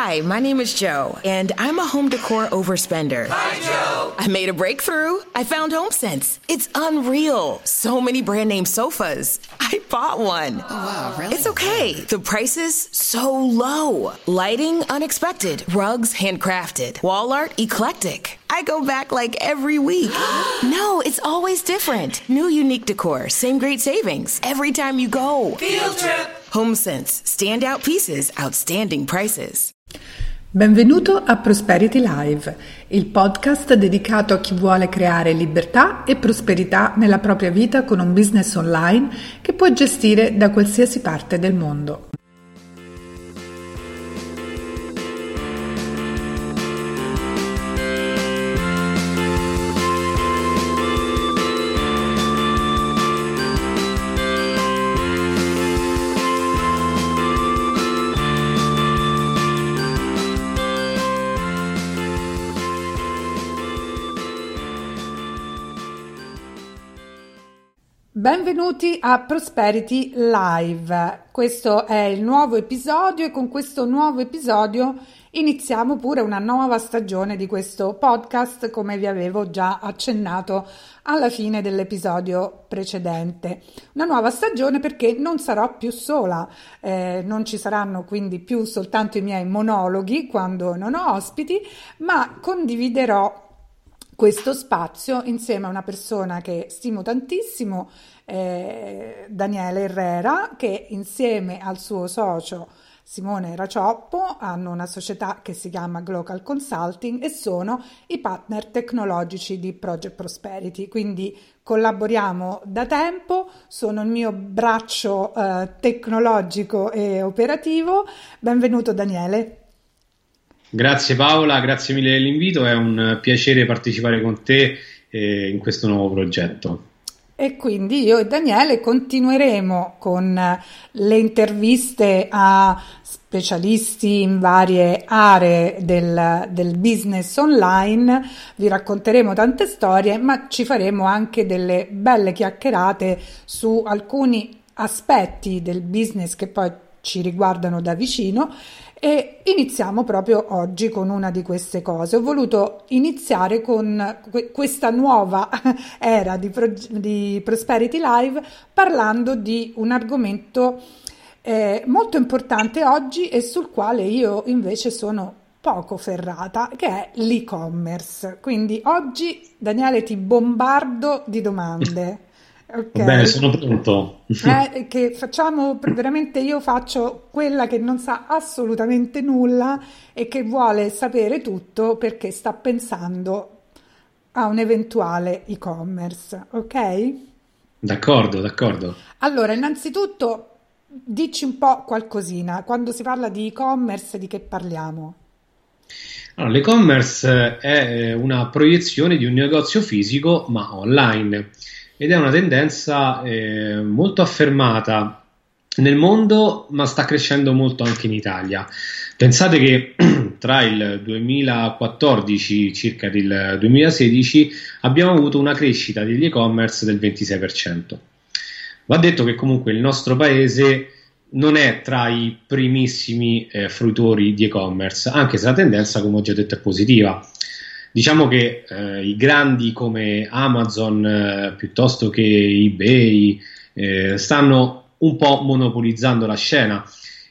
Hi, my name is Joe, and I'm a home decor overspender. Hi, Joe. I made a breakthrough. I found HomeSense. It's unreal. So many brand name sofas. I bought one. Oh, wow, really? It's okay. The prices so low. Lighting unexpected. Rugs handcrafted. Wall art eclectic. I go back like every week. no, it's always different. New unique decor, same great savings every time you go. Field trip. HomeSense, standout pieces, outstanding prices. Benvenuto a Prosperity Live, il podcast dedicato a chi vuole creare libertà e prosperità nella propria vita con un business online che può gestire da qualsiasi parte del mondo. Benvenuti a Prosperity Live. Questo è il nuovo episodio e con questo nuovo episodio iniziamo pure una nuova stagione di questo podcast come vi avevo già accennato alla fine dell'episodio precedente. Una nuova stagione perché non sarò più sola, eh, non ci saranno quindi più soltanto i miei monologhi quando non ho ospiti, ma condividerò questo spazio insieme a una persona che stimo tantissimo, eh, Daniele Herrera, che insieme al suo socio Simone Racioppo hanno una società che si chiama Global Consulting e sono i partner tecnologici di Project Prosperity. Quindi collaboriamo da tempo, sono il mio braccio eh, tecnologico e operativo. Benvenuto Daniele. Grazie Paola, grazie mille dell'invito, è un piacere partecipare con te eh, in questo nuovo progetto. E quindi io e Daniele continueremo con le interviste a specialisti in varie aree del, del, business online, vi racconteremo tante storie, ma ci faremo anche delle belle chiacchierate su alcuni aspetti del business che poi ci riguardano da vicino e iniziamo proprio oggi con una di queste cose. Ho voluto iniziare con questa nuova era di, Pro- di Prosperity Live parlando di un argomento eh, molto importante oggi e sul quale io invece sono poco ferrata, che è l'e-commerce. Quindi oggi Daniele ti bombardo di domande. Okay. Bene, sono pronto. Eh, che facciamo veramente io faccio quella che non sa assolutamente nulla e che vuole sapere tutto perché sta pensando a un eventuale e-commerce, ok? D'accordo, d'accordo. Allora, innanzitutto dici un po' qualcosina. Quando si parla di e-commerce, di che parliamo? Allora, l'e-commerce è una proiezione di un negozio fisico ma online ed è una tendenza eh, molto affermata nel mondo, ma sta crescendo molto anche in Italia. Pensate che tra il 2014 circa il 2016 abbiamo avuto una crescita degli e-commerce del 26%. Va detto che comunque il nostro paese non è tra i primissimi eh, fruitori di e-commerce, anche se la tendenza, come ho già detto, è positiva. Diciamo che eh, i grandi come Amazon eh, piuttosto che eBay eh, stanno un po' monopolizzando la scena,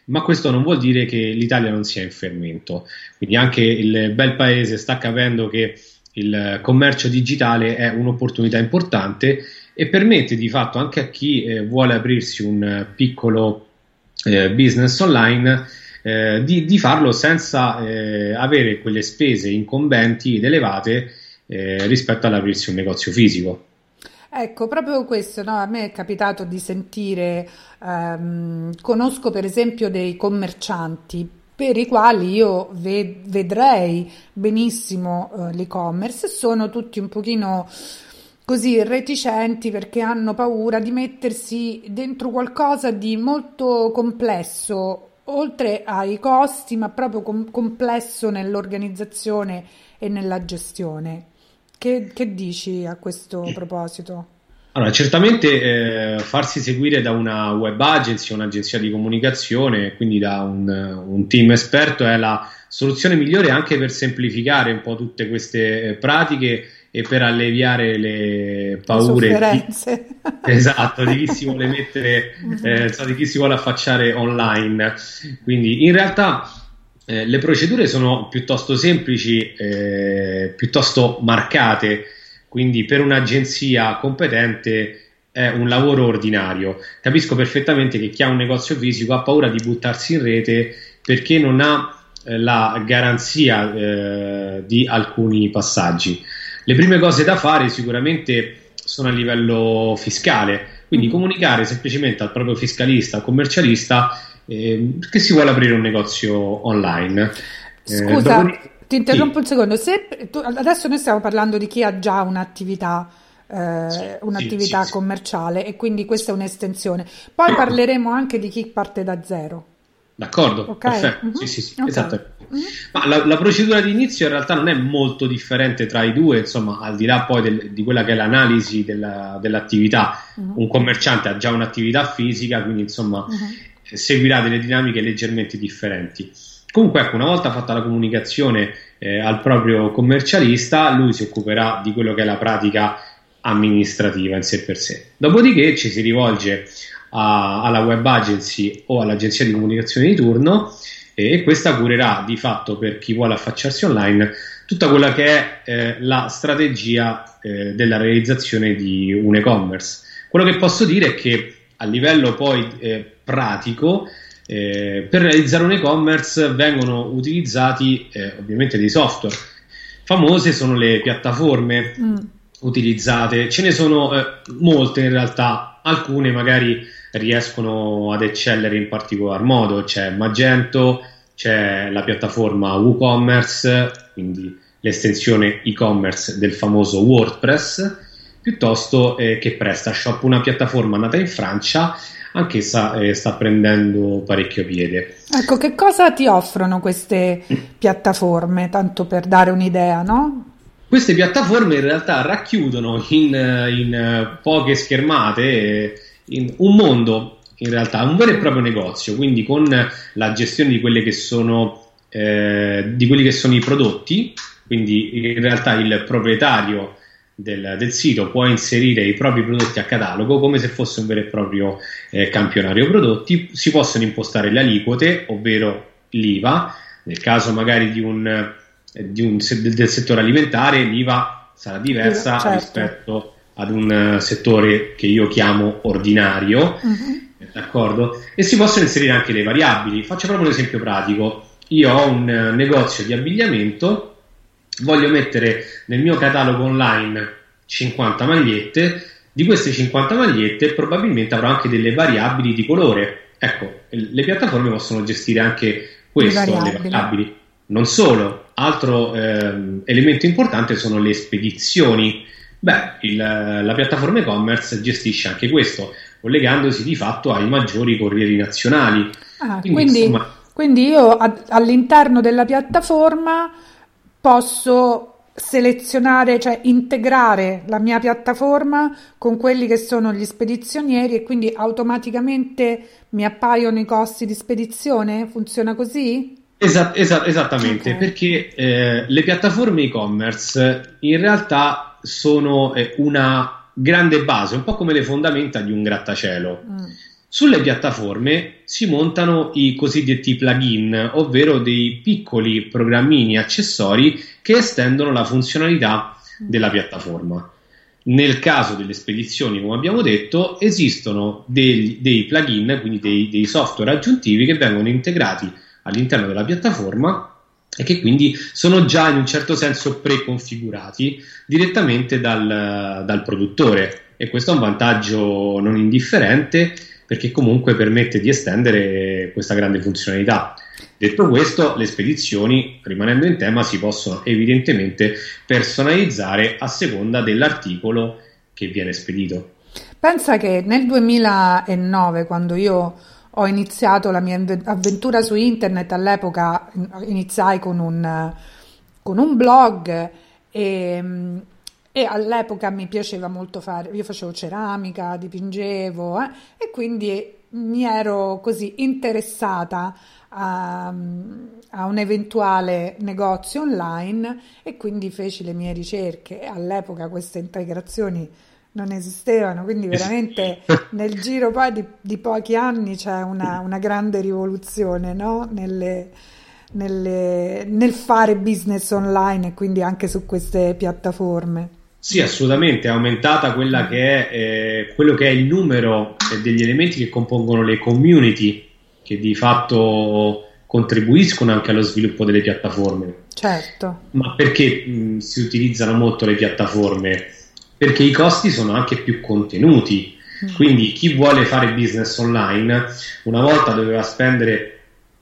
ma questo non vuol dire che l'Italia non sia in fermento. Quindi anche il bel paese sta capendo che il commercio digitale è un'opportunità importante e permette di fatto anche a chi eh, vuole aprirsi un piccolo eh, business online eh, di, di, farlo senza eh, avere quelle spese incombenti ed elevate eh, rispetto all'aprirsi un negozio fisico. Ecco, proprio questo, no? a me è capitato di sentire, ehm, conosco per esempio dei commercianti per i quali io ved- vedrei benissimo eh, l'e-commerce, sono tutti un pochino così reticenti perché hanno paura di mettersi dentro qualcosa di molto complesso oltre ai costi, ma proprio com- complesso nell'organizzazione e nella gestione. Che, che dici a questo proposito? Allora, certamente eh, farsi seguire da una web agency, un'agenzia di comunicazione, quindi da un, un, team esperto è la soluzione migliore anche per semplificare un po' tutte queste eh, pratiche e per alleviare le paure le di, esatto, di chi si vuole mettere, eh, di chi si vuole affacciare online. Quindi in realtà eh, le procedure sono piuttosto semplici, eh, piuttosto marcate, quindi per un'agenzia competente è un lavoro ordinario. Capisco perfettamente che chi ha un negozio fisico ha paura di buttarsi in rete perché non ha eh, la garanzia eh, di alcuni passaggi. Le prime cose da fare sicuramente sono a livello fiscale, quindi comunicare semplicemente al proprio fiscalista o commercialista eh, che si vuole aprire un negozio online. Eh, Scusa, eh, ti interrompo sì. un secondo. Se, tu, adesso noi stiamo parlando di chi ha già un'attività. Eh, sì, un'attività sì, commerciale e quindi questa è un'estensione. Poi parleremo anche di chi parte da zero. D'accordo, okay. perfetto. Mm-hmm. Sì, sì, sì, okay. esatto. Mm-hmm. Ma la, la, procedura di inizio in realtà non è molto differente tra i due, insomma, al di là poi del, di quella che è l'analisi della, dell'attività. Mm-hmm. Un commerciante ha già un'attività fisica, quindi insomma mm-hmm. seguirà delle dinamiche leggermente differenti. Comunque, ecco, una volta fatta la comunicazione eh, al proprio commercialista, lui si occuperà di quello che è la pratica amministrativa in sé per sé. Dopodiché ci si rivolge a, alla web agency o all'agenzia di comunicazione di turno e questa curerà di fatto per chi vuole affacciarsi online tutta quella che è eh, la strategia eh, della realizzazione di un e-commerce. Quello che posso dire è che a livello poi eh, pratico eh, per realizzare un e-commerce vengono utilizzati eh, ovviamente dei software. Famose sono le piattaforme mm. utilizzate, ce ne sono eh, molte in realtà, alcune magari riescono ad eccellere in particolar modo. C'è Magento, c'è la piattaforma WooCommerce, quindi l'estensione e-commerce del famoso WordPress, piuttosto eh, che PrestaShop, una piattaforma nata in Francia, anch'essa eh, sta prendendo parecchio piede. Ecco, che cosa ti offrono queste piattaforme, tanto per dare un'idea, no? Queste piattaforme in realtà racchiudono in, in poche schermate in un mondo in realtà, un vero e proprio negozio, quindi con la gestione di, quelle che sono, eh, di quelli che sono i prodotti, quindi in realtà il proprietario del, del, sito può inserire i propri prodotti a catalogo come se fosse un vero e proprio eh, campionario prodotti, si possono impostare le aliquote, ovvero l'IVA, nel caso magari di un, di un del settore alimentare l'IVA sarà diversa certo. rispetto ad un eh, settore che io chiamo ordinario, uh-huh. d'accordo? E si possono inserire anche le variabili. Faccio proprio un esempio pratico. Io ho un eh, negozio di abbigliamento, voglio mettere nel mio catalogo online 50 magliette, di queste 50 magliette probabilmente avrò anche delle variabili di colore. Ecco, le piattaforme possono gestire anche questo, le variabili. Le variabili. Non solo, altro eh, elemento importante sono le spedizioni Beh, il, la piattaforma e-commerce gestisce anche questo, collegandosi di fatto ai maggiori corrieri nazionali. Ah, quindi, quindi, insomma... quindi, io a, all'interno della piattaforma posso selezionare, cioè integrare la mia piattaforma con quelli che sono gli spedizionieri e quindi automaticamente mi appaiono i costi di spedizione? Funziona così? Esat- esat- esattamente, okay. perché eh, le piattaforme e-commerce in realtà sono eh, una grande base, un po' come le fondamenta di un grattacielo. Mm. Sulle piattaforme si montano i cosiddetti plugin, ovvero dei piccoli programmini accessori che estendono la funzionalità della piattaforma. Nel caso delle spedizioni, come abbiamo detto, esistono dei, dei plugin, quindi dei, dei software aggiuntivi che vengono integrati all'interno della piattaforma e che quindi sono già in un certo senso preconfigurati direttamente dal, dal produttore e questo è un vantaggio non indifferente perché comunque permette di estendere questa grande funzionalità. Detto questo, le spedizioni, rimanendo in tema, si possono evidentemente personalizzare a seconda dell'articolo che viene spedito. Pensa che nel 2009, quando io ho iniziato la mia avventura su internet, all'epoca iniziai con un, con un blog e, e all'epoca mi piaceva molto fare, io facevo ceramica, dipingevo eh, e quindi mi ero così interessata a, a, un eventuale negozio online e quindi feci le mie ricerche. All'epoca queste integrazioni non esistevano, quindi veramente nel giro poi di, di pochi anni c'è una, una grande rivoluzione no? Nelle, nelle, nel fare business online e quindi anche su queste piattaforme. Sì, assolutamente, è aumentata quella che è, eh, quello che è il numero degli elementi che compongono le community che di fatto contribuiscono anche allo sviluppo delle piattaforme. Certo. Ma perché mh, si utilizzano molto le piattaforme? Perché i costi sono anche più contenuti. Mm. Quindi chi vuole fare business online una volta doveva spendere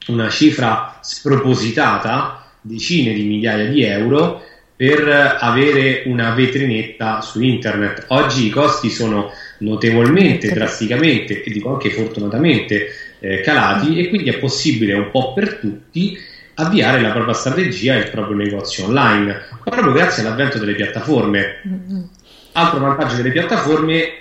una cifra spropositata, decine di migliaia di euro, per avere una vetrinetta su internet. Oggi i costi sono notevolmente, drasticamente e dico anche fortunatamente eh, calati e quindi è possibile un po' per tutti avviare la propria strategia e il proprio negozio online, proprio grazie all'avvento delle piattaforme. Altro vantaggio delle piattaforme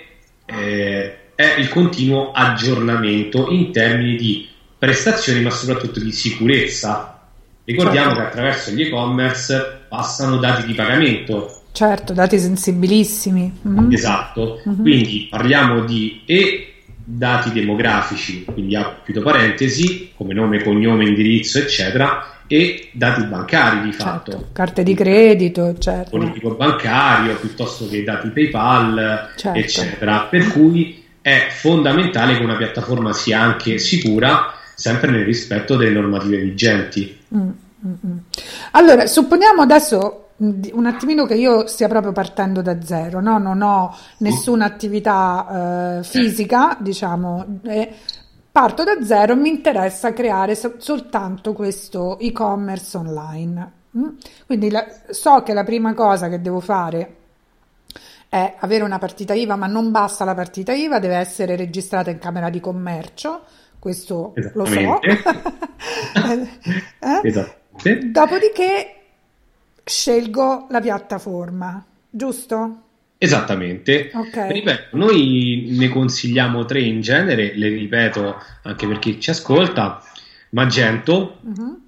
eh, è il continuo aggiornamento in termini di prestazioni ma soprattutto di sicurezza. Ricordiamo certo. che attraverso gli e-commerce passano dati di pagamento. Certo, dati sensibilissimi. Mm-hmm. Esatto, mm-hmm. quindi parliamo di e dati demografici, quindi apro parentesi, come nome, cognome, indirizzo, eccetera, e dati bancari di fatto. Certo, carte di credito, certo. Politico bancario, piuttosto che dati PayPal, certo. eccetera. Per cui è fondamentale che una piattaforma sia anche sicura, sempre nel rispetto delle normative vigenti. Mm, mm, mm. Allora, supponiamo adesso un attimino che io stia proprio partendo da zero, no? non ho nessuna attività eh, fisica, diciamo, eh, parto da zero, mi interessa creare so- soltanto questo e-commerce online. Mm? Quindi la- so che la prima cosa che devo fare è avere una partita IVA, ma non basta la partita IVA, deve essere registrata in Camera di Commercio, questo lo so. eh? Dopodiché scelgo la piattaforma, giusto? Esattamente. Okay. Ripeto, noi ne consigliamo tre in genere, le ripeto anche per chi ci ascolta, Magento, uh-huh.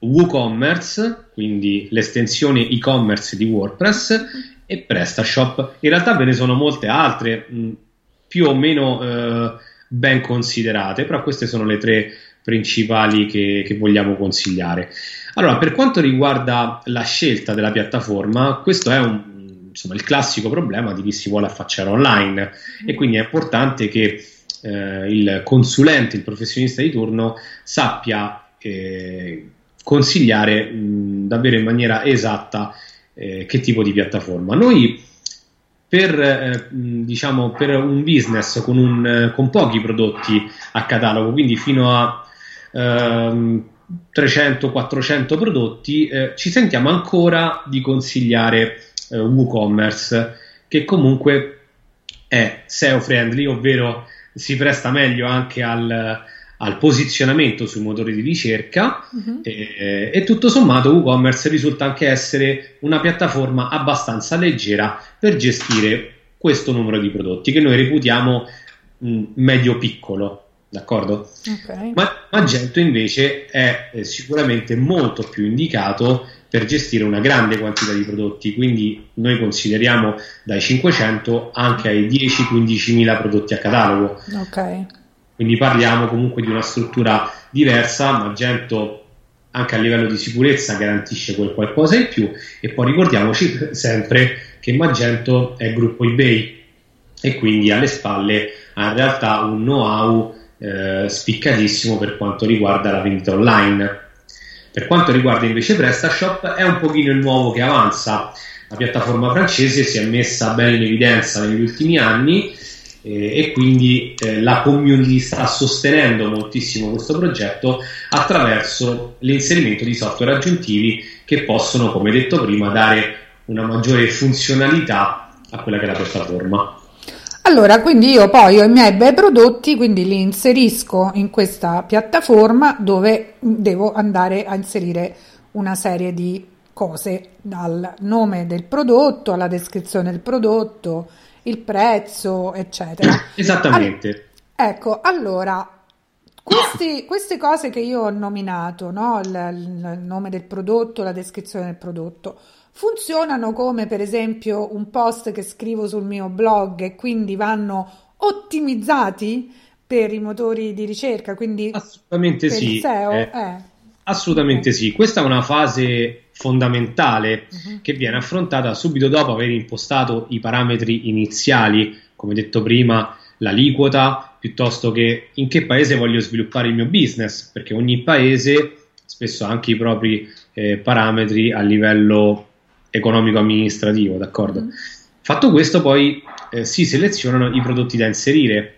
WooCommerce, quindi l'estensione e-commerce di WordPress uh-huh. e PrestaShop. In realtà ve ne sono molte altre, mh, più o meno eh, ben considerate, però queste sono le tre principali che, che vogliamo consigliare. Allora, per quanto riguarda la scelta della piattaforma, questo è un, insomma, il classico problema di chi si vuole affacciare online e quindi è importante che eh, il consulente, il professionista di turno sappia eh, consigliare mh, davvero in maniera esatta eh, che tipo di piattaforma. Noi per, eh, diciamo, per un business con, un, con, pochi prodotti a catalogo, quindi fino a ehm, 300-400 prodotti, eh, ci sentiamo ancora di consigliare eh, WooCommerce, che comunque è SEO friendly, ovvero si presta meglio anche al, al posizionamento sui motori di ricerca uh-huh. e, e, tutto sommato WooCommerce risulta anche essere una piattaforma abbastanza leggera per gestire questo numero di prodotti che noi reputiamo mh, medio piccolo d'accordo? Okay. Ma Magento invece è eh, sicuramente molto più indicato per gestire una grande quantità di prodotti, quindi noi consideriamo dai 500 anche ai 10-15 mila prodotti a catalogo. Okay. Quindi parliamo comunque di una struttura diversa, Magento anche a livello di sicurezza garantisce quel qualcosa in più e poi ricordiamoci sempre che Magento è gruppo eBay e quindi alle spalle ha in realtà un know-how eh, spiccatissimo per quanto riguarda la vendita online. Per quanto riguarda invece PrestaShop è un pochino il nuovo che avanza. La piattaforma francese si è messa bene in evidenza negli ultimi anni eh, e quindi eh, la community sta sostenendo moltissimo questo progetto attraverso l'inserimento di software aggiuntivi che possono, come detto prima, dare una maggiore funzionalità a quella che è la piattaforma. Allora, quindi io poi ho i miei bei prodotti, quindi li inserisco in questa piattaforma dove devo andare a inserire una serie di cose, dal nome del prodotto alla descrizione del prodotto, il prezzo, eccetera. Esattamente. All- ecco, allora questi, queste cose che io ho nominato, no? il, il, nome del prodotto, la descrizione del prodotto, funzionano come per esempio un post che scrivo sul mio blog e quindi vanno ottimizzati per i motori di ricerca, quindi assolutamente sì. SEO. Eh, eh. Assolutamente sì, questa è una fase fondamentale uh-huh. che viene affrontata subito dopo aver impostato i parametri iniziali, come detto prima, l'aliquota, piuttosto che in che paese voglio sviluppare il mio business, perché ogni paese spesso ha anche i propri eh, parametri a livello economico-amministrativo, d'accordo? Mm. Fatto questo, poi eh, si selezionano i prodotti da inserire.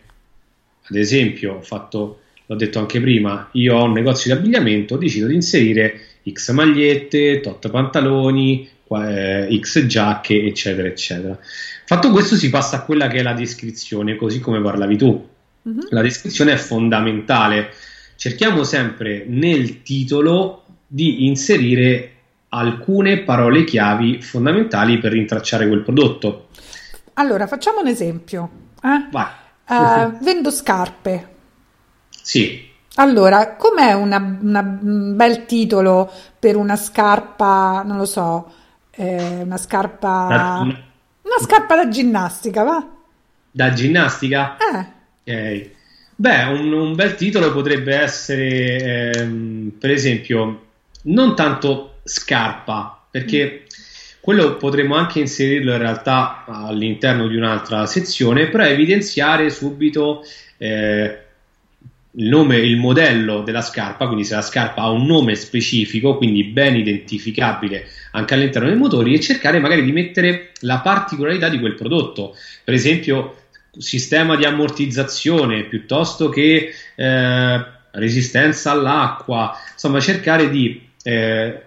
Ad esempio, fatto, l'ho detto anche prima, io ho un negozio di abbigliamento, decido di inserire X magliette, tot pantaloni, eh, X giacche, eccetera, eccetera. Fatto questo, si passa a quella che è la descrizione, così come parlavi tu. Mm-hmm. La descrizione è fondamentale. Cerchiamo sempre nel titolo di inserire alcune parole chiavi fondamentali per rintracciare quel prodotto. Allora, facciamo un esempio. Eh? Uh, vendo scarpe. Sì. Allora, com'è un bel titolo per una scarpa, non lo so, eh, una scarpa... Da, una scarpa da ginnastica, va? Da ginnastica? Eh. Ok. Beh, un, un, bel titolo potrebbe essere, ehm, per esempio, non tanto scarpa, perché mm. quello potremmo anche inserirlo in realtà all'interno di un'altra sezione, però evidenziare subito eh, il nome, il modello della scarpa, quindi se la scarpa ha un nome specifico, quindi ben identificabile anche all'interno dei motori, e cercare magari di mettere la particolarità di quel prodotto. Per esempio, sistema di ammortizzazione piuttosto che eh, resistenza all'acqua, insomma, cercare di eh,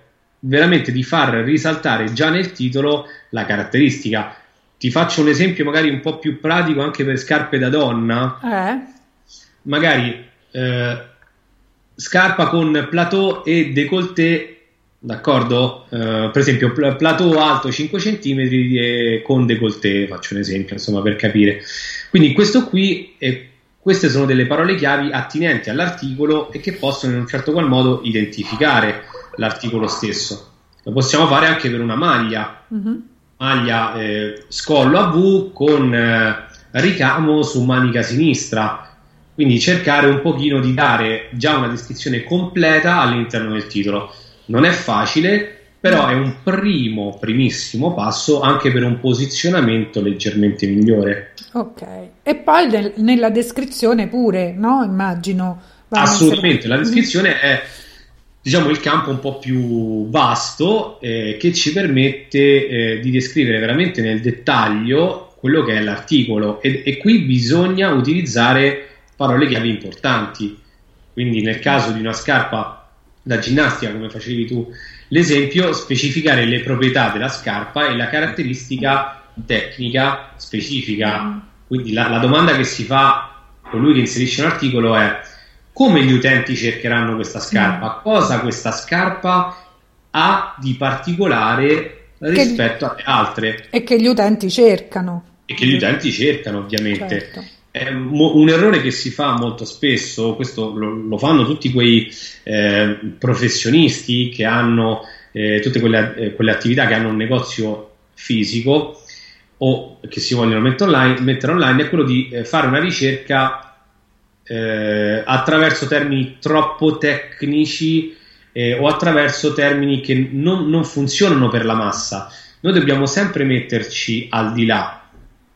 veramente di far risaltare già nel titolo la caratteristica. Ti faccio un esempio magari un po' più pratico anche per scarpe da donna. Eh. Magari eh, scarpa con plateau e décolleté d'accordo? Uh, per esempio, pl- plateau alto 5 cm con décolleté, faccio un esempio, insomma, per capire. Quindi questo qui, è, queste sono delle parole chiavi attinenti all'articolo e che possono in un certo qual modo identificare l'articolo stesso. Lo possiamo fare anche per una maglia, mm-hmm. maglia eh, scollo a V con eh, ricamo su manica sinistra. Quindi cercare un pochino di dare già una descrizione completa all'interno del titolo. Non è facile, però è un primo, primissimo passo anche per un posizionamento leggermente migliore. Ok, e poi nel, nella descrizione pure, no? Immagino. Assolutamente, la descrizione è diciamo il campo un po' più vasto eh, che ci permette eh, di descrivere veramente nel dettaglio quello che è l'articolo e, e qui bisogna utilizzare parole chiave importanti. Quindi nel caso di una scarpa da ginnastica, come facevi tu l'esempio, specificare le proprietà della scarpa e la caratteristica tecnica specifica. Quindi la, la domanda che si fa colui che inserisce un articolo è come gli utenti cercheranno questa scarpa? Cosa questa scarpa ha di particolare rispetto alle altre? E che gli utenti cercano. E che gli utenti cercano, ovviamente. Certo. È un errore che si fa molto spesso, questo lo, lo fanno tutti quei eh, professionisti che hanno eh, tutte quelle, eh, quelle, attività che hanno un negozio fisico o che si vogliono mettere online, mettere online è quello di eh, fare una ricerca eh, attraverso termini troppo tecnici eh, o attraverso termini che non, non, funzionano per la massa. Noi dobbiamo sempre metterci al di là,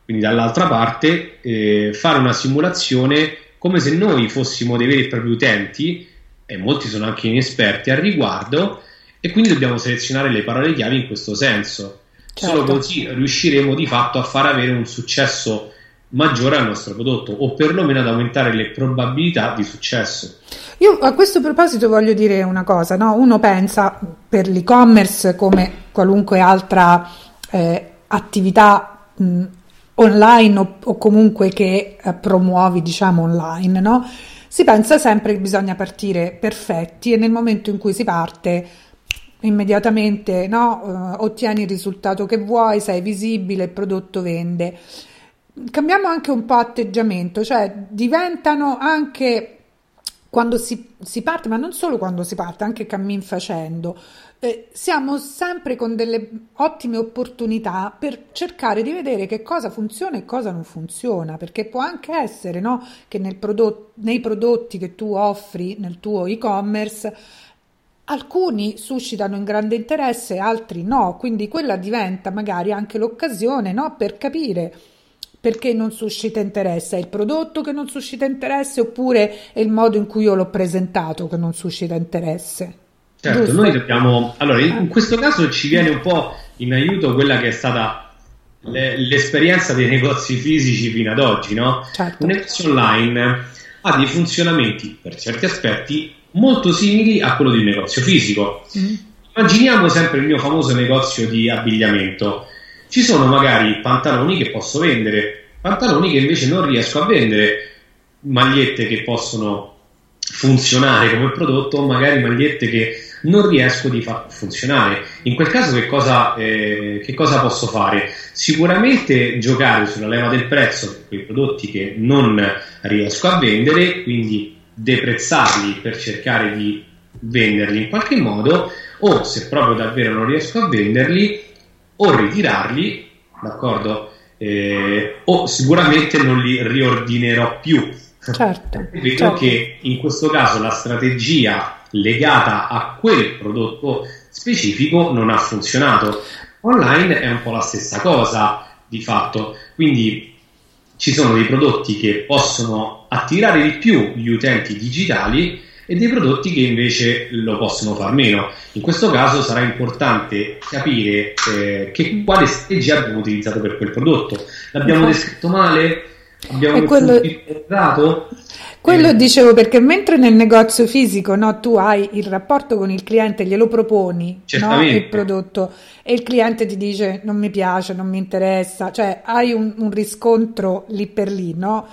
quindi dall'altra parte, eh, fare una simulazione come se noi fossimo dei veri e propri utenti, e molti sono anche inesperti al riguardo, e quindi dobbiamo selezionare le parole chiave in questo senso. Certo. Solo così riusciremo di fatto a far avere un successo maggiore al nostro prodotto o perlomeno ad aumentare le probabilità di successo. Io a questo proposito voglio dire una cosa, no? uno pensa per l'e-commerce come qualunque altra eh, attività mh, online o, o, comunque che eh, promuovi diciamo online, no? si pensa sempre che bisogna partire perfetti e nel momento in cui si parte immediatamente no? uh, ottieni il risultato che vuoi, sei visibile, il prodotto vende. Cambiamo anche un po' atteggiamento, cioè diventano anche quando si, si parte, ma non solo quando si parte, anche cammin facendo, eh, siamo sempre con delle ottime opportunità per cercare di vedere che cosa funziona e cosa non funziona, perché può anche essere no, che prodotto, nei prodotti che tu offri nel tuo e-commerce alcuni suscitano un grande interesse, altri no, quindi quella diventa magari anche l'occasione no, per capire perché non suscita interesse? È il prodotto che non suscita interesse oppure è il modo in cui io l'ho presentato che non suscita interesse? Certo, Giusto? noi dobbiamo... Allora, in questo caso ci viene un po' in aiuto quella che è stata l'esperienza dei negozi fisici fino ad oggi, no? Certo. Un negozio online ha dei funzionamenti, per certi aspetti, molto simili a quello di un negozio fisico. Mm. Immaginiamo sempre il mio famoso negozio di abbigliamento ci sono magari pantaloni che posso vendere, pantaloni che invece non riesco a vendere, magliette che possono funzionare come prodotto, magari magliette che non riesco di far funzionare. In quel caso che cosa, eh, che cosa posso fare? Sicuramente giocare sulla leva del prezzo per quei prodotti che non riesco a vendere, quindi deprezzarli per cercare di venderli in qualche modo, o se proprio davvero non riesco a venderli, o ritirarli, d'accordo? Eh, o sicuramente non li riordinerò più. Certo, Vedo certo. che in questo caso la strategia legata a quel prodotto specifico non ha funzionato. Online è un po' la stessa cosa di fatto, quindi ci sono dei prodotti che possono attirare di più gli utenti digitali e dei prodotti che invece lo possono far meno. In questo caso sarà importante capire eh, che, quale strategia abbiamo utilizzato per quel prodotto. L'abbiamo descritto male? Abbiamo quello... Quello eh. dicevo perché mentre nel negozio fisico no, tu hai il rapporto con il cliente, glielo proponi no, il prodotto e il cliente ti dice non mi piace, non mi interessa, cioè hai un, un riscontro lì per lì, no?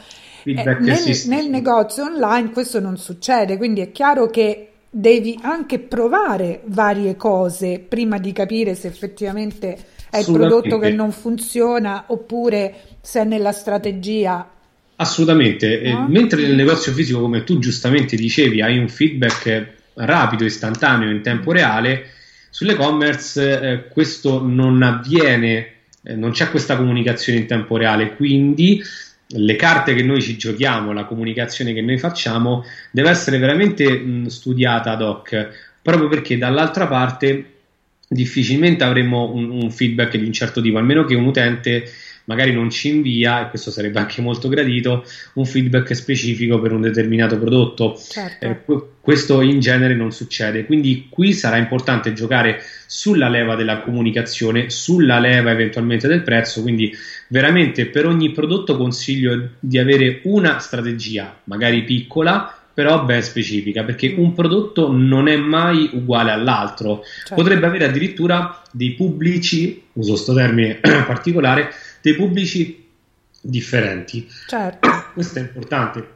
Eh, nel, nel negozio online questo non succede, quindi è chiaro che devi anche provare varie cose prima di capire se effettivamente è il prodotto che non funziona oppure se è nella strategia. Assolutamente, no? eh, mentre nel negozio fisico, come tu giustamente dicevi, hai un feedback rapido, istantaneo, in tempo reale, sull'e-commerce eh, questo non avviene, eh, non c'è questa comunicazione in tempo reale, quindi le carte che noi ci giochiamo, la comunicazione che noi facciamo, deve essere veramente mh, studiata ad hoc, proprio perché dall'altra parte difficilmente avremo un, un, feedback di un certo tipo, almeno che un utente magari non ci invia, e questo sarebbe anche molto gradito, un feedback specifico per un determinato prodotto. Certo. Eh, questo in genere non succede, quindi qui sarà importante giocare sulla leva della comunicazione, sulla leva eventualmente del prezzo, quindi veramente per ogni prodotto consiglio di avere una strategia, magari piccola, però ben specifica, perché un prodotto non è mai uguale all'altro. Certo. Potrebbe avere addirittura dei pubblici, uso questo termine particolare, dei pubblici differenti. Certo. Questo è importante.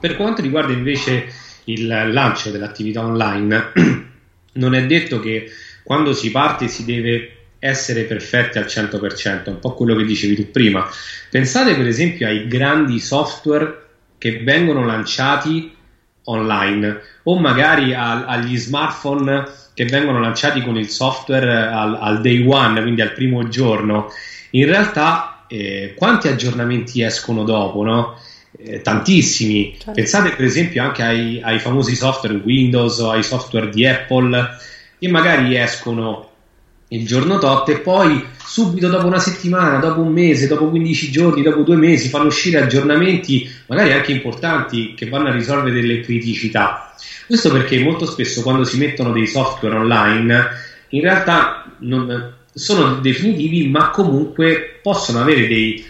Per quanto riguarda invece il lancio dell'attività online, non è detto che quando si parte si deve essere perfetti al 100%, un po' quello che dicevi tu prima. Pensate per esempio ai grandi software che vengono lanciati online o magari a, agli smartphone che vengono lanciati con il software al, al day one, quindi al primo giorno in realtà eh, quanti aggiornamenti escono dopo, no? Eh, tantissimi. Certo. Pensate per esempio anche ai, ai, famosi software Windows o ai software di Apple che magari escono il giorno tot e poi subito dopo una settimana, dopo un mese, dopo 15 giorni, dopo due mesi fanno uscire aggiornamenti magari anche importanti che vanno a risolvere delle criticità. Questo perché molto spesso quando si mettono dei software online in realtà non, sono definitivi, ma comunque possono avere dei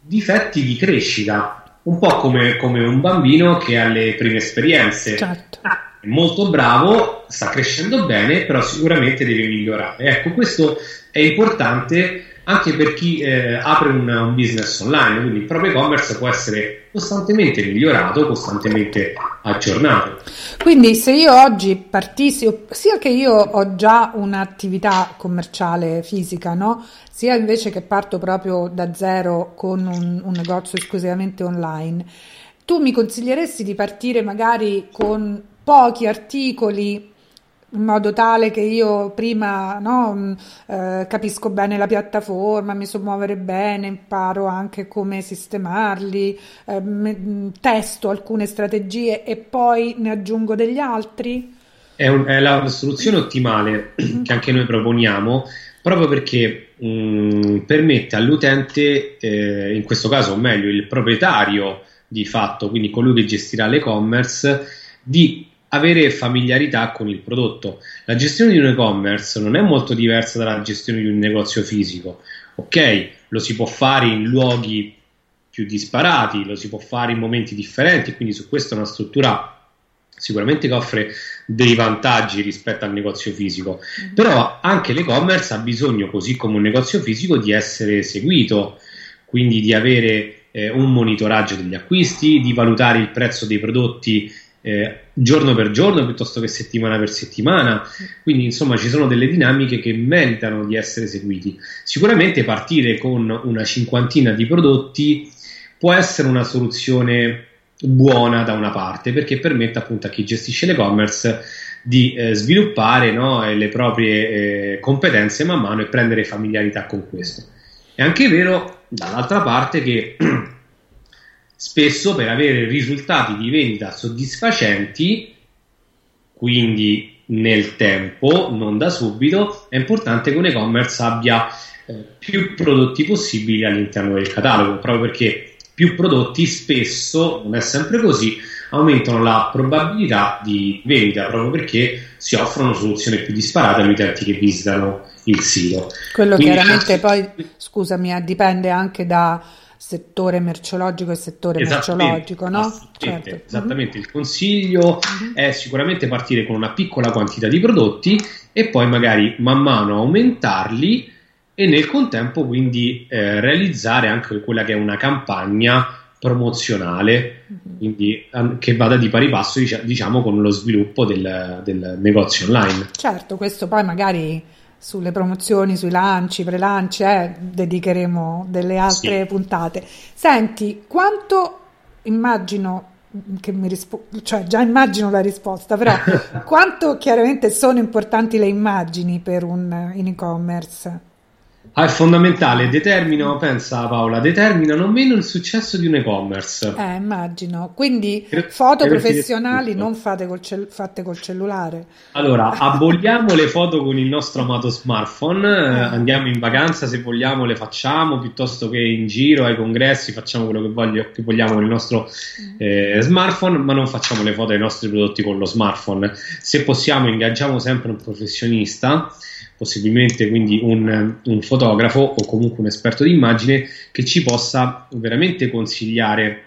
difetti di crescita, un po' come, come un bambino che ha le prime esperienze. Certo. È molto bravo, sta crescendo bene, però sicuramente deve migliorare. Ecco, questo è importante anche per chi eh, apre un, un, business online, quindi il proprio e-commerce può essere costantemente migliorato, costantemente aggiornato. Quindi se io oggi partissi, sia che io ho già un'attività commerciale fisica, no? sia invece che parto proprio da zero con un, un negozio esclusivamente online, tu mi consiglieresti di partire magari con pochi articoli in modo tale che io prima no, mm, eh, capisco bene la piattaforma, mi so muovere bene, imparo anche come sistemarli, eh, me, testo alcune strategie e poi ne aggiungo degli altri? È, un, è la soluzione ottimale che anche noi proponiamo proprio perché mh, mm, permette all'utente, eh, in questo caso o meglio il proprietario di fatto, quindi colui che gestirà l'e-commerce, di avere familiarità con il prodotto. La gestione di un e-commerce non è molto diversa dalla gestione di un negozio fisico. Ok, lo si può fare in luoghi più disparati, lo si può fare in momenti differenti, quindi su questo è una struttura sicuramente che offre dei vantaggi rispetto al negozio fisico, mm-hmm. però anche l'e-commerce ha bisogno, così come un negozio fisico, di essere seguito, quindi di avere eh, un monitoraggio degli acquisti, di valutare il prezzo dei prodotti eh, giorno per giorno piuttosto che settimana per settimana. Quindi, insomma, ci sono delle dinamiche che meritano di essere seguiti. Sicuramente partire con una cinquantina di prodotti può essere una soluzione buona da una parte perché permette appunto a chi gestisce l'e-commerce di eh, sviluppare no, le proprie eh, competenze man mano e prendere familiarità con questo. È anche vero dall'altra parte che spesso per avere risultati di vendita soddisfacenti, quindi nel tempo, non da subito, è importante che un e-commerce abbia eh, più prodotti possibili all'interno del catalogo, proprio perché più prodotti spesso, non è sempre così, aumentano la probabilità di vendita, proprio perché si offrono soluzioni più disparate agli utenti che visitano il sito. Quello Quindi, chiaramente poi, scusami, eh, dipende anche da settore merceologico e settore merceologico, no? Certo. Esattamente, il consiglio uh-huh. è sicuramente partire con una piccola quantità di prodotti e poi magari man mano aumentarli e nel contempo quindi eh, realizzare anche quella che è una campagna promozionale, uh-huh. quindi che vada di pari passo diciamo con lo sviluppo del, del negozio online. Certo, questo poi magari sulle promozioni, sui lanci, pre-lanci, eh, dedicheremo delle altre sì. puntate. Senti, quanto immagino che mi rispondo, cioè già immagino la risposta, però quanto chiaramente sono importanti le immagini per un in e-commerce? Ah, è fondamentale, determina, pensa Paola, determina non meno il successo di un e-commerce. Eh, immagino. Quindi foto professionali non fate col, cell- fatte col cellulare. Allora, aboliamo le foto con il nostro amato smartphone, eh. andiamo in vacanza se vogliamo le facciamo, piuttosto che in giro ai congressi facciamo quello che, voglio, che vogliamo con il nostro mm. eh, smartphone, ma non facciamo le foto dei nostri prodotti con lo smartphone. Se possiamo ingaggiamo sempre un professionista possibilmente quindi un, un, fotografo o comunque un esperto di immagine che ci possa veramente consigliare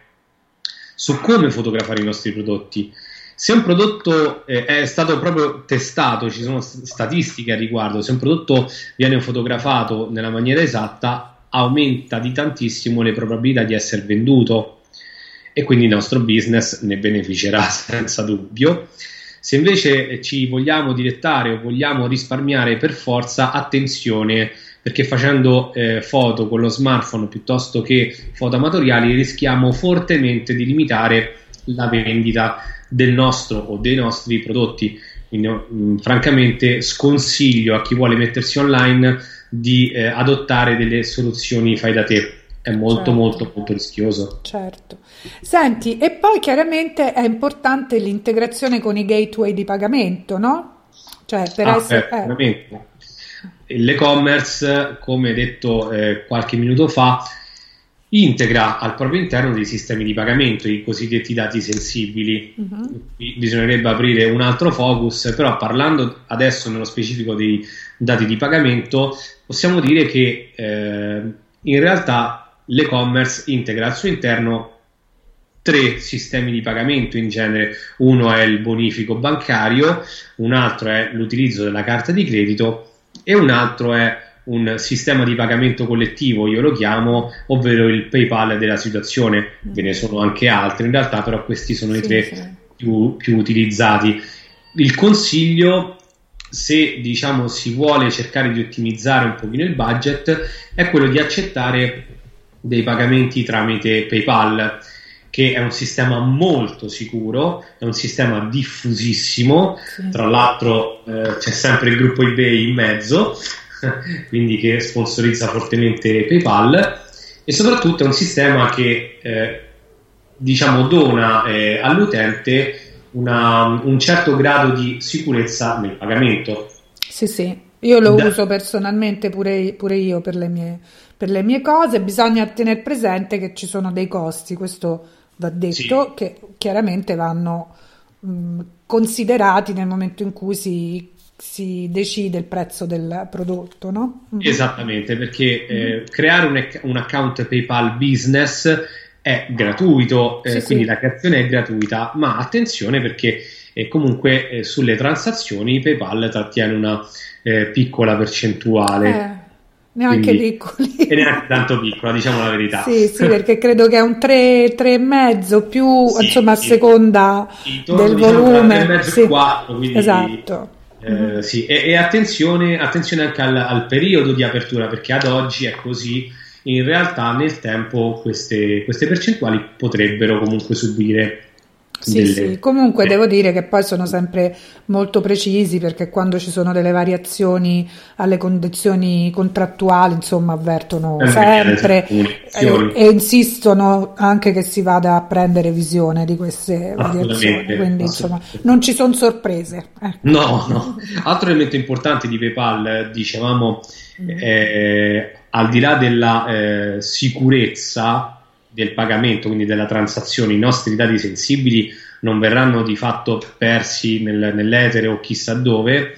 su come fotografare i nostri prodotti. Se un prodotto eh, è stato proprio testato, ci sono statistiche a riguardo, se un prodotto viene fotografato nella maniera esatta, aumenta di tantissimo le probabilità di essere venduto e quindi il nostro business ne beneficerà senza dubbio. Se invece ci vogliamo direttare o vogliamo risparmiare per forza, attenzione perché facendo eh, foto con lo smartphone piuttosto che foto amatoriali rischiamo fortemente di limitare la vendita del nostro o dei nostri prodotti. Quindi, mh, mm, francamente, sconsiglio a chi vuole mettersi online di eh, adottare delle soluzioni fai da te è molto certo. molto molto rischioso. Certo. Senti, e poi chiaramente è importante l'integrazione con i gateway di pagamento, no? Cioè, per ah, essere... Eh. L'e-commerce, come detto eh, qualche minuto fa, integra al proprio interno dei sistemi di pagamento, i cosiddetti dati sensibili. Uh-huh. Bisognerebbe aprire un altro focus, però parlando adesso nello specifico dei dati di pagamento, possiamo dire che eh, in realtà l'e-commerce integra al suo interno tre sistemi di pagamento in genere. Uno è il bonifico bancario, un altro è l'utilizzo della carta di credito e un altro è un sistema di pagamento collettivo, io lo chiamo, ovvero il PayPal della situazione. Ve ne sono anche altri in realtà, però questi sono sì, i tre sì. più, più utilizzati. Il consiglio se diciamo si vuole cercare di ottimizzare un pochino il budget è quello di accettare dei pagamenti tramite PayPal che è un sistema molto sicuro, è un sistema diffusissimo, sì. tra l'altro eh, c'è sempre il gruppo eBay in mezzo, quindi che sponsorizza fortemente PayPal e soprattutto è un sistema che eh, diciamo dona eh, all'utente una, un certo grado di sicurezza nel pagamento. Sì, sì, io lo da. uso personalmente pure, pure io per le, mie, per le, mie, cose, bisogna tenere presente che ci sono dei costi, questo va detto, sì. che chiaramente vanno mh, considerati nel momento in cui si, si decide il prezzo del prodotto, no? Esattamente, perché eh, mm. creare un, un account PayPal business è gratuito, eh, sì, quindi sì. la creazione è gratuita, ma attenzione perché eh, comunque eh, sulle transazioni PayPal trattiene una eh, piccola percentuale. Eh, neanche quindi, piccoli. E neanche tanto piccola, diciamo la verità. Sì, sì, perché credo che è un 3, 3,5 più, sì, insomma, a seconda del diciamo, volume. 3,5 sì. 4, quindi, esatto. Eh, mm-hmm. sì. E, e attenzione, attenzione, anche al, al periodo di apertura, perché ad oggi è così in realtà nel tempo queste, queste percentuali potrebbero comunque subire sì, delle... sì, comunque eh. devo dire che poi sono sempre molto precisi perché quando ci sono delle variazioni alle condizioni contrattuali, insomma, avvertono eh, sempre e, e, insistono anche che si vada a prendere visione di queste variazioni. Quindi, insomma, non ci sono sorprese. Ecco. No, no. Altro elemento importante di PayPal, dicevamo, mm. eh, al di là della eh, sicurezza del pagamento, quindi della transazione, i nostri dati sensibili non verranno di fatto persi nel, nell'etere o chissà dove,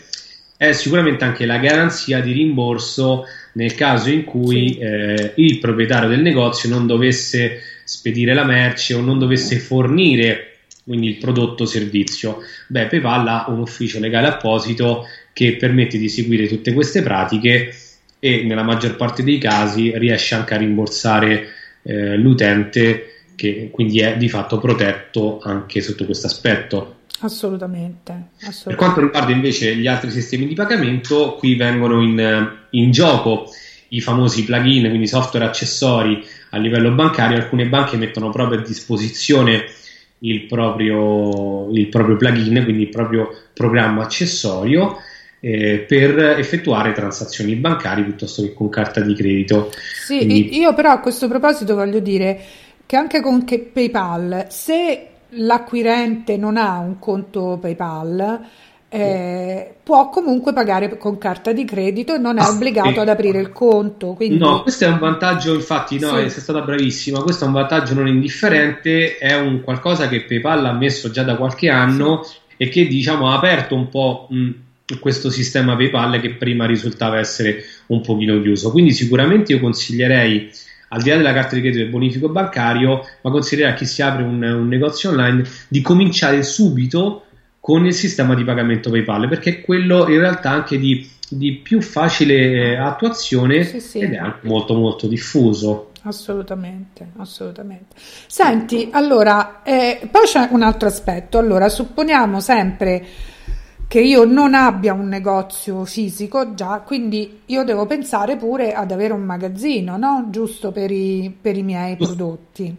è sicuramente anche la garanzia di rimborso nel caso in cui sì. eh, il proprietario del negozio non dovesse spedire la merce o non dovesse fornire quindi il prodotto o servizio. Beh, PayPal ha un ufficio legale apposito che permette di seguire tutte queste pratiche e nella maggior parte dei casi riesce anche a rimborsare eh, l'utente che quindi è di fatto protetto anche sotto questo aspetto. Assolutamente, assolutamente, Per quanto riguarda invece gli altri sistemi di pagamento, qui vengono in, in gioco i famosi plugin, quindi software accessori a livello bancario. Alcune banche mettono proprio a disposizione il proprio, il proprio plugin, quindi il proprio programma accessorio eh, per effettuare transazioni bancarie piuttosto che con carta di credito. Sì, Quindi... io però a questo proposito voglio dire che anche con PayPal, se l'acquirente non ha un conto PayPal, eh, può comunque pagare con carta di credito e non è ah, obbligato sì. ad aprire il conto. Quindi... No, questo è un vantaggio, infatti, no, sì. sei stata bravissima. Questo è un vantaggio non indifferente, è un qualcosa che PayPal ha messo già da qualche anno sì. e che diciamo ha aperto un po' mh, questo sistema PayPal che prima risultava essere un pochino chiuso. Quindi sicuramente io consiglierei, al di là della carta di credito e del bonifico bancario, ma consiglierei a chi si apre un, un negozio online di cominciare subito con il sistema di pagamento PayPal, perché è quello in realtà anche di, di più facile eh, attuazione sì, sì. ed è anche molto molto diffuso. Assolutamente, assolutamente. Senti, allora, eh, poi c'è un altro aspetto. Allora, supponiamo sempre che io non abbia un negozio fisico già, quindi io devo pensare pure ad avere un magazzino, no? Giusto per i, per i miei prodotti.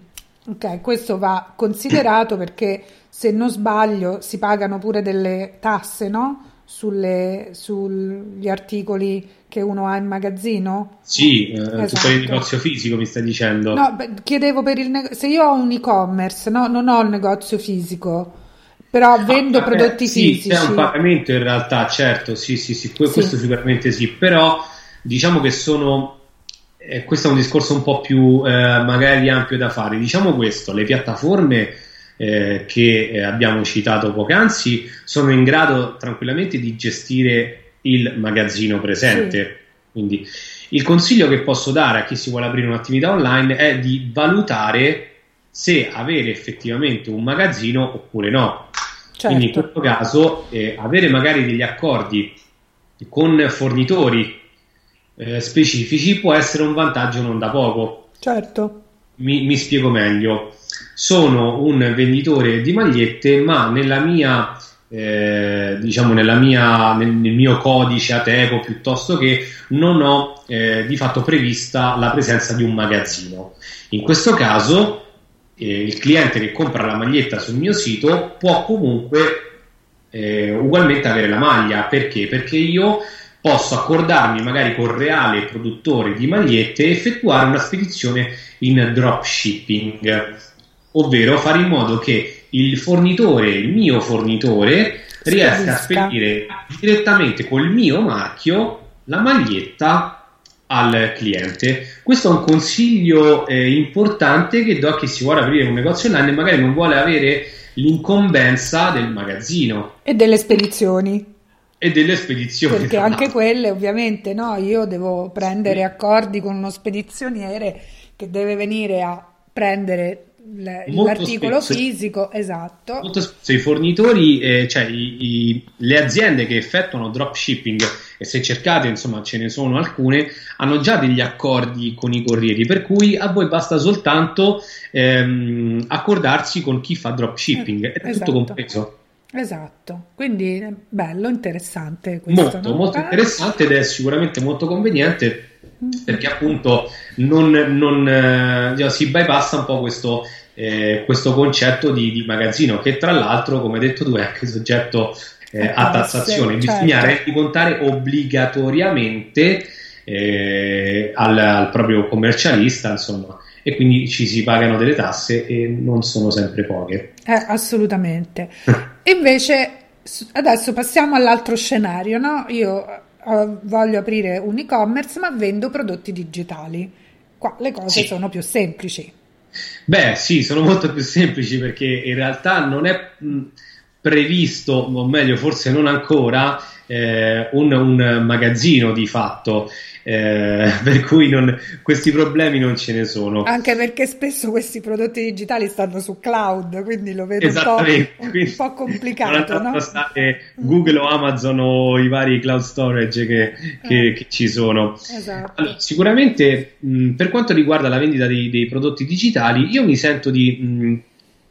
Ok, questo va considerato perché se non sbaglio si pagano pure delle tasse, no? Sulle, sugli articoli che uno ha in magazzino? Sì, eh, esatto. per il negozio fisico mi stai dicendo. No, beh, chiedevo per il negozio, se io ho un e-commerce, no? Non ho il negozio fisico però vendo ah, prodotti beh, fisici. Sì, c'è un pagamento in realtà, certo, sì, sì, sì, questo sì. sicuramente sì, però diciamo che sono, eh, questo è un discorso un po' più eh, magari ampio da fare, diciamo questo, le piattaforme eh, che eh, abbiamo citato poc'anzi sono in grado tranquillamente di gestire il magazzino presente, sì. quindi il consiglio che posso dare a chi si vuole aprire un'attività online è di valutare se avere effettivamente un magazzino oppure no. Certo. Quindi in questo caso eh, avere magari degli accordi con fornitori eh, specifici può essere un vantaggio non da poco. Certo. Mi, mi spiego meglio. Sono un venditore di magliette, ma nella mia eh, diciamo nella mia, nel, nel, mio codice Ateco piuttosto che non ho eh, di fatto prevista la presenza di un magazzino. In questo caso eh, il cliente che compra la maglietta sul mio sito può comunque eh, ugualmente avere la maglia perché? Perché io posso accordarmi magari con reale produttore di magliette e effettuare una spedizione in dropshipping, ovvero fare in modo che il fornitore, il mio fornitore, riesca a spedire direttamente col mio marchio la maglietta al cliente. Questo è un consiglio eh, importante che do a chi si vuole aprire un negozio online e magari non vuole avere l'incombenza del magazzino e delle spedizioni. E delle spedizioni. Perché anche quelle, ovviamente, no? Io devo prendere accordi con uno spedizioniere che deve venire a prendere l'articolo spesso, fisico, esatto. Molto spesso i fornitori, eh, cioè i, i, le aziende che effettuano dropshipping, e se cercate, insomma, ce ne sono alcune, hanno già degli accordi con i corrieri, per cui a voi basta soltanto ehm, accordarsi con chi fa dropshipping, è esatto. tutto compreso. Esatto, quindi bello, interessante questo. Molto, molto interessante ed è sicuramente molto conveniente perché appunto non, non eh, si bypassa un po' questo, eh, questo concetto di, di, magazzino che tra l'altro come hai detto tu è anche soggetto eh, a tassazione certo. bisogna rendicontare obbligatoriamente eh, al, al, proprio commercialista insomma e quindi ci si pagano delle tasse e non sono sempre poche eh, assolutamente invece adesso passiamo all'altro scenario no? io voglio aprire un e-commerce ma vendo prodotti digitali. Qua le cose sì. sono più semplici. Beh, sì, sono molto più semplici perché in realtà non è previsto, o meglio, forse non ancora, eh, un, un, magazzino di fatto eh, per cui non, questi problemi non ce ne sono. Anche perché spesso questi prodotti digitali stanno su cloud, quindi lo vedo un po', un po', complicato. No? Google o Amazon o i vari cloud storage che, che, eh. che ci sono. Esatto. Allora, sicuramente mh, per quanto riguarda la vendita dei, dei, prodotti digitali, io mi sento di mh,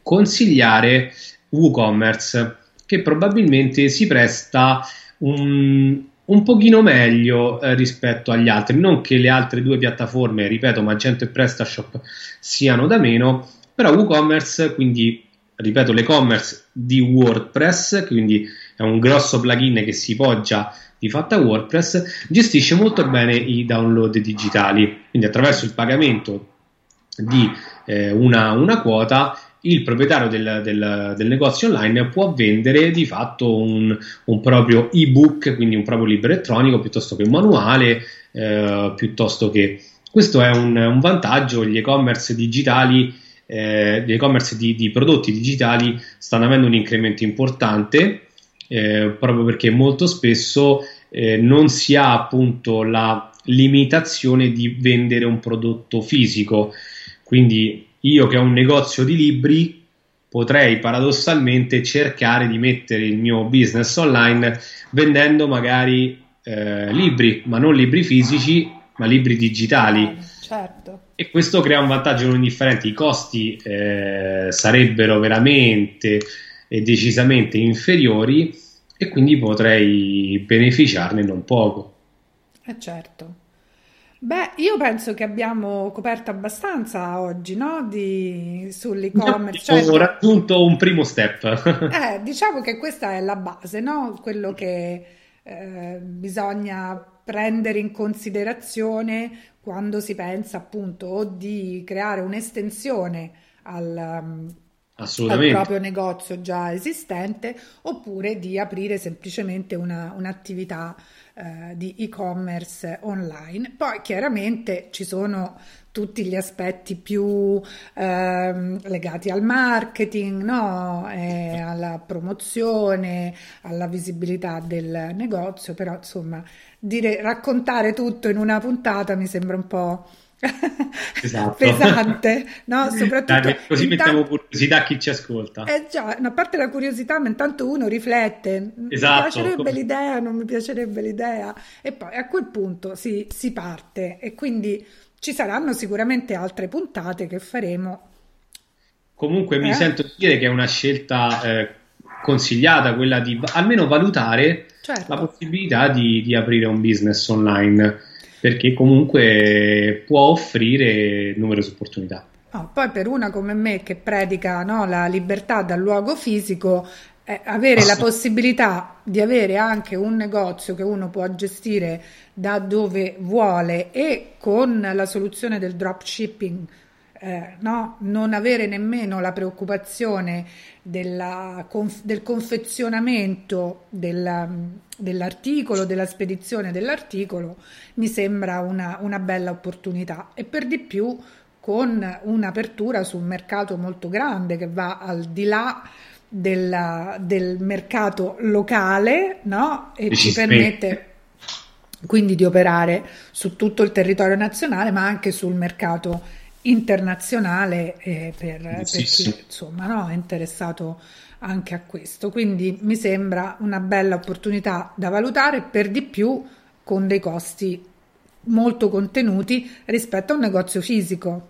consigliare WooCommerce che probabilmente si presta un, un pochino meglio eh, rispetto agli altri. Non che le altre due piattaforme, ripeto, Magento e PrestaShop siano da meno, però WooCommerce, quindi ripeto, l'e-commerce di WordPress, quindi è un grosso plugin che si poggia di fatto a WordPress, gestisce molto bene i download digitali, quindi attraverso il pagamento di eh, una, una quota il proprietario del, del, del, negozio online può vendere di fatto un, un, proprio ebook, quindi un proprio libro elettronico, piuttosto che un manuale, eh, piuttosto che... Questo è un, un vantaggio, gli e-commerce digitali, eh, gli e-commerce di, di, prodotti digitali stanno avendo un incremento importante, eh, proprio perché molto spesso eh, non si ha appunto la limitazione di vendere un prodotto fisico, quindi io che ho un negozio di libri potrei paradossalmente cercare di mettere il mio business online vendendo magari eh, libri, ma non libri fisici, ma libri digitali. Certo. E questo crea un vantaggio non indifferente. I costi eh, sarebbero veramente e decisamente inferiori e quindi potrei beneficiarne non poco. Eh certo. Beh, io penso che abbiamo coperto abbastanza oggi, no? Di, sull'e-commerce. Cioè, Ho raggiunto un primo step. eh, diciamo che questa è la base, no? Quello che eh, bisogna prendere in considerazione quando si pensa appunto o di creare un'estensione al, al proprio negozio già esistente oppure di aprire semplicemente una, un'attività eh, di e-commerce online. Poi chiaramente ci sono tutti gli aspetti più eh, legati al marketing, no? eh, alla promozione, alla visibilità del negozio, però insomma dire, raccontare tutto in una puntata mi sembra un po' esatto. pesante, no? Soprattutto Dai, così intanto- mettiamo curiosità a chi ci ascolta. Eh già, a parte la curiosità, ma intanto uno riflette, mi Esatto, piacerebbe come- l'idea, non mi piacerebbe l'idea, e poi a quel punto si, si parte e quindi ci saranno sicuramente altre puntate che faremo. Comunque mi Eh? sento di dire che è una scelta eh, consigliata quella di almeno valutare Certo. la possibilità di, di aprire un business online, perché comunque può offrire numerose opportunità. No, poi per una come me che predica no, la libertà dal luogo fisico, eh, avere la possibilità di avere anche un negozio che uno può gestire da dove vuole e con la soluzione del dropshipping, eh, no, non avere nemmeno la preoccupazione della del confezionamento della- dell'articolo, della spedizione dell'articolo, mi sembra una, una bella opportunità. E per di più con un'apertura su un mercato molto grande che va al di là della- del mercato locale no? e ci permette quindi di operare su tutto il territorio nazionale ma anche sul mercato internazionale eh, per, per chi sì. insomma no, è interessato anche a questo. Quindi mi sembra una bella opportunità da valutare per di più con dei costi molto contenuti rispetto a un negozio fisico.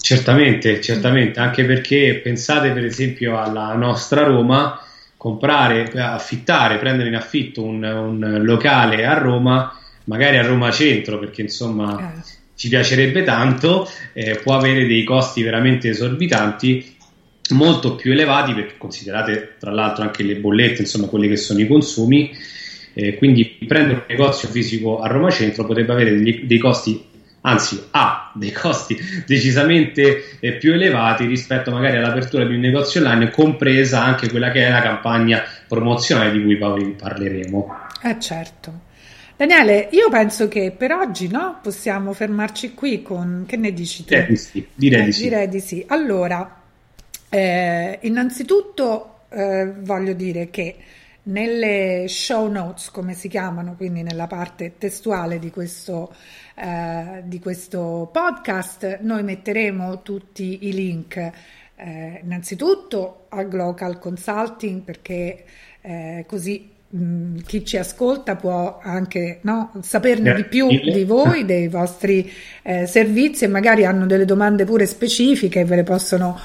Certamente, certamente, anche perché pensate per esempio alla nostra Roma, comprare, affittare, prendere in affitto un, un locale a Roma, magari a Roma Centro, perché insomma Eh. Ci piacerebbe tanto, eh, può avere dei costi veramente esorbitanti, molto più elevati, perché considerate tra l'altro anche le bollette, insomma quelli che sono i consumi, eh, quindi prendere un negozio fisico a Roma Centro potrebbe avere degli- dei costi, anzi ha dei costi decisamente eh, più elevati rispetto magari all'apertura di un negozio online, compresa anche quella che è la campagna promozionale di cui poi parleremo. Eh certo. Daniele, io penso che per oggi no, possiamo fermarci qui con... Che ne dici tu? Direi di sì. Direi Eh, di sì. direi di sì. Allora, eh, innanzitutto eh, voglio dire che nelle show notes, come si chiamano, quindi nella parte testuale di questo, eh, di questo podcast, noi metteremo tutti i link. eh, innanzitutto a Glocal Consulting perché eh, così mh, chi ci ascolta può anche no, saperne di più di voi, dei vostri eh, servizi e magari hanno delle domande pure specifiche e ve le possono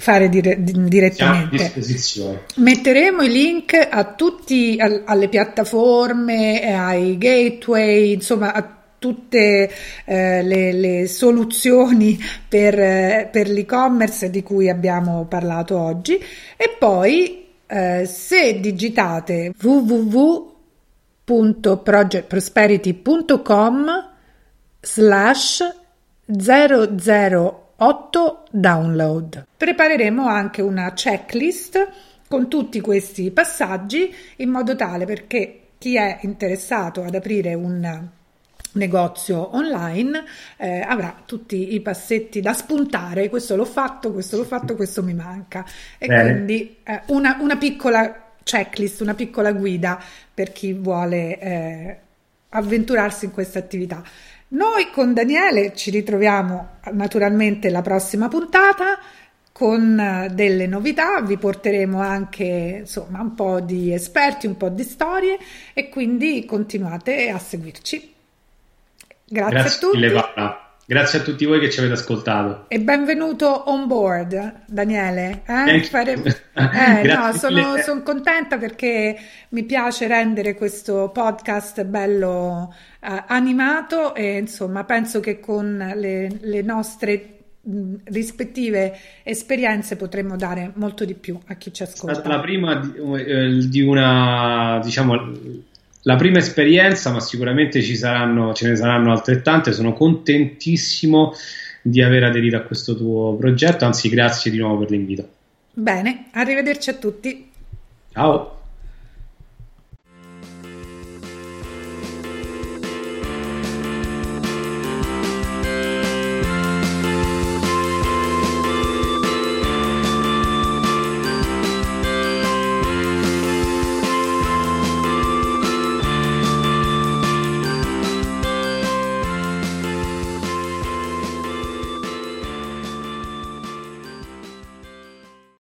fare dire- a direttamente. disposizione. Metteremo i link a tutti, al- alle piattaforme, e ai gateway, insomma a tutte eh, le, le soluzioni per, eh, per l'e-commerce di cui abbiamo parlato oggi e poi eh, se digitate www.projectprosperity.com slash 008 download. Prepareremo anche una checklist con tutti questi passaggi in modo tale perché chi è interessato ad aprire un negozio online eh, avrà tutti i passetti da spuntare. Questo l'ho fatto questo l'ho fatto questo mi manca. E Bene. quindi eh, una, una piccola checklist una piccola guida per chi vuole eh, avventurarsi in questa attività. Noi con Daniele ci ritroviamo naturalmente la prossima puntata con eh, delle novità, vi porteremo anche insomma un po' di esperti, un po' di storie. E quindi continuate a seguirci. Grazie, Grazie a tutti mille. Grazie a tutti voi che ci avete ascoltato. e benvenuto on board, Daniele. eh? Fare- eh, no, sono, sono contenta perché mi piace rendere questo podcast bello eh, animato e insomma penso che con le, le nostre rispettive esperienze potremmo dare molto di più a chi ci È stata la ascolta. prima di, eh, di una, diciamo, la prima esperienza, ma sicuramente ci saranno, ce ne saranno altrettante. Sono contentissimo di aver aderito a questo tuo progetto, anzi grazie di nuovo per l'invito. Bene, arrivederci a tutti. Ciao!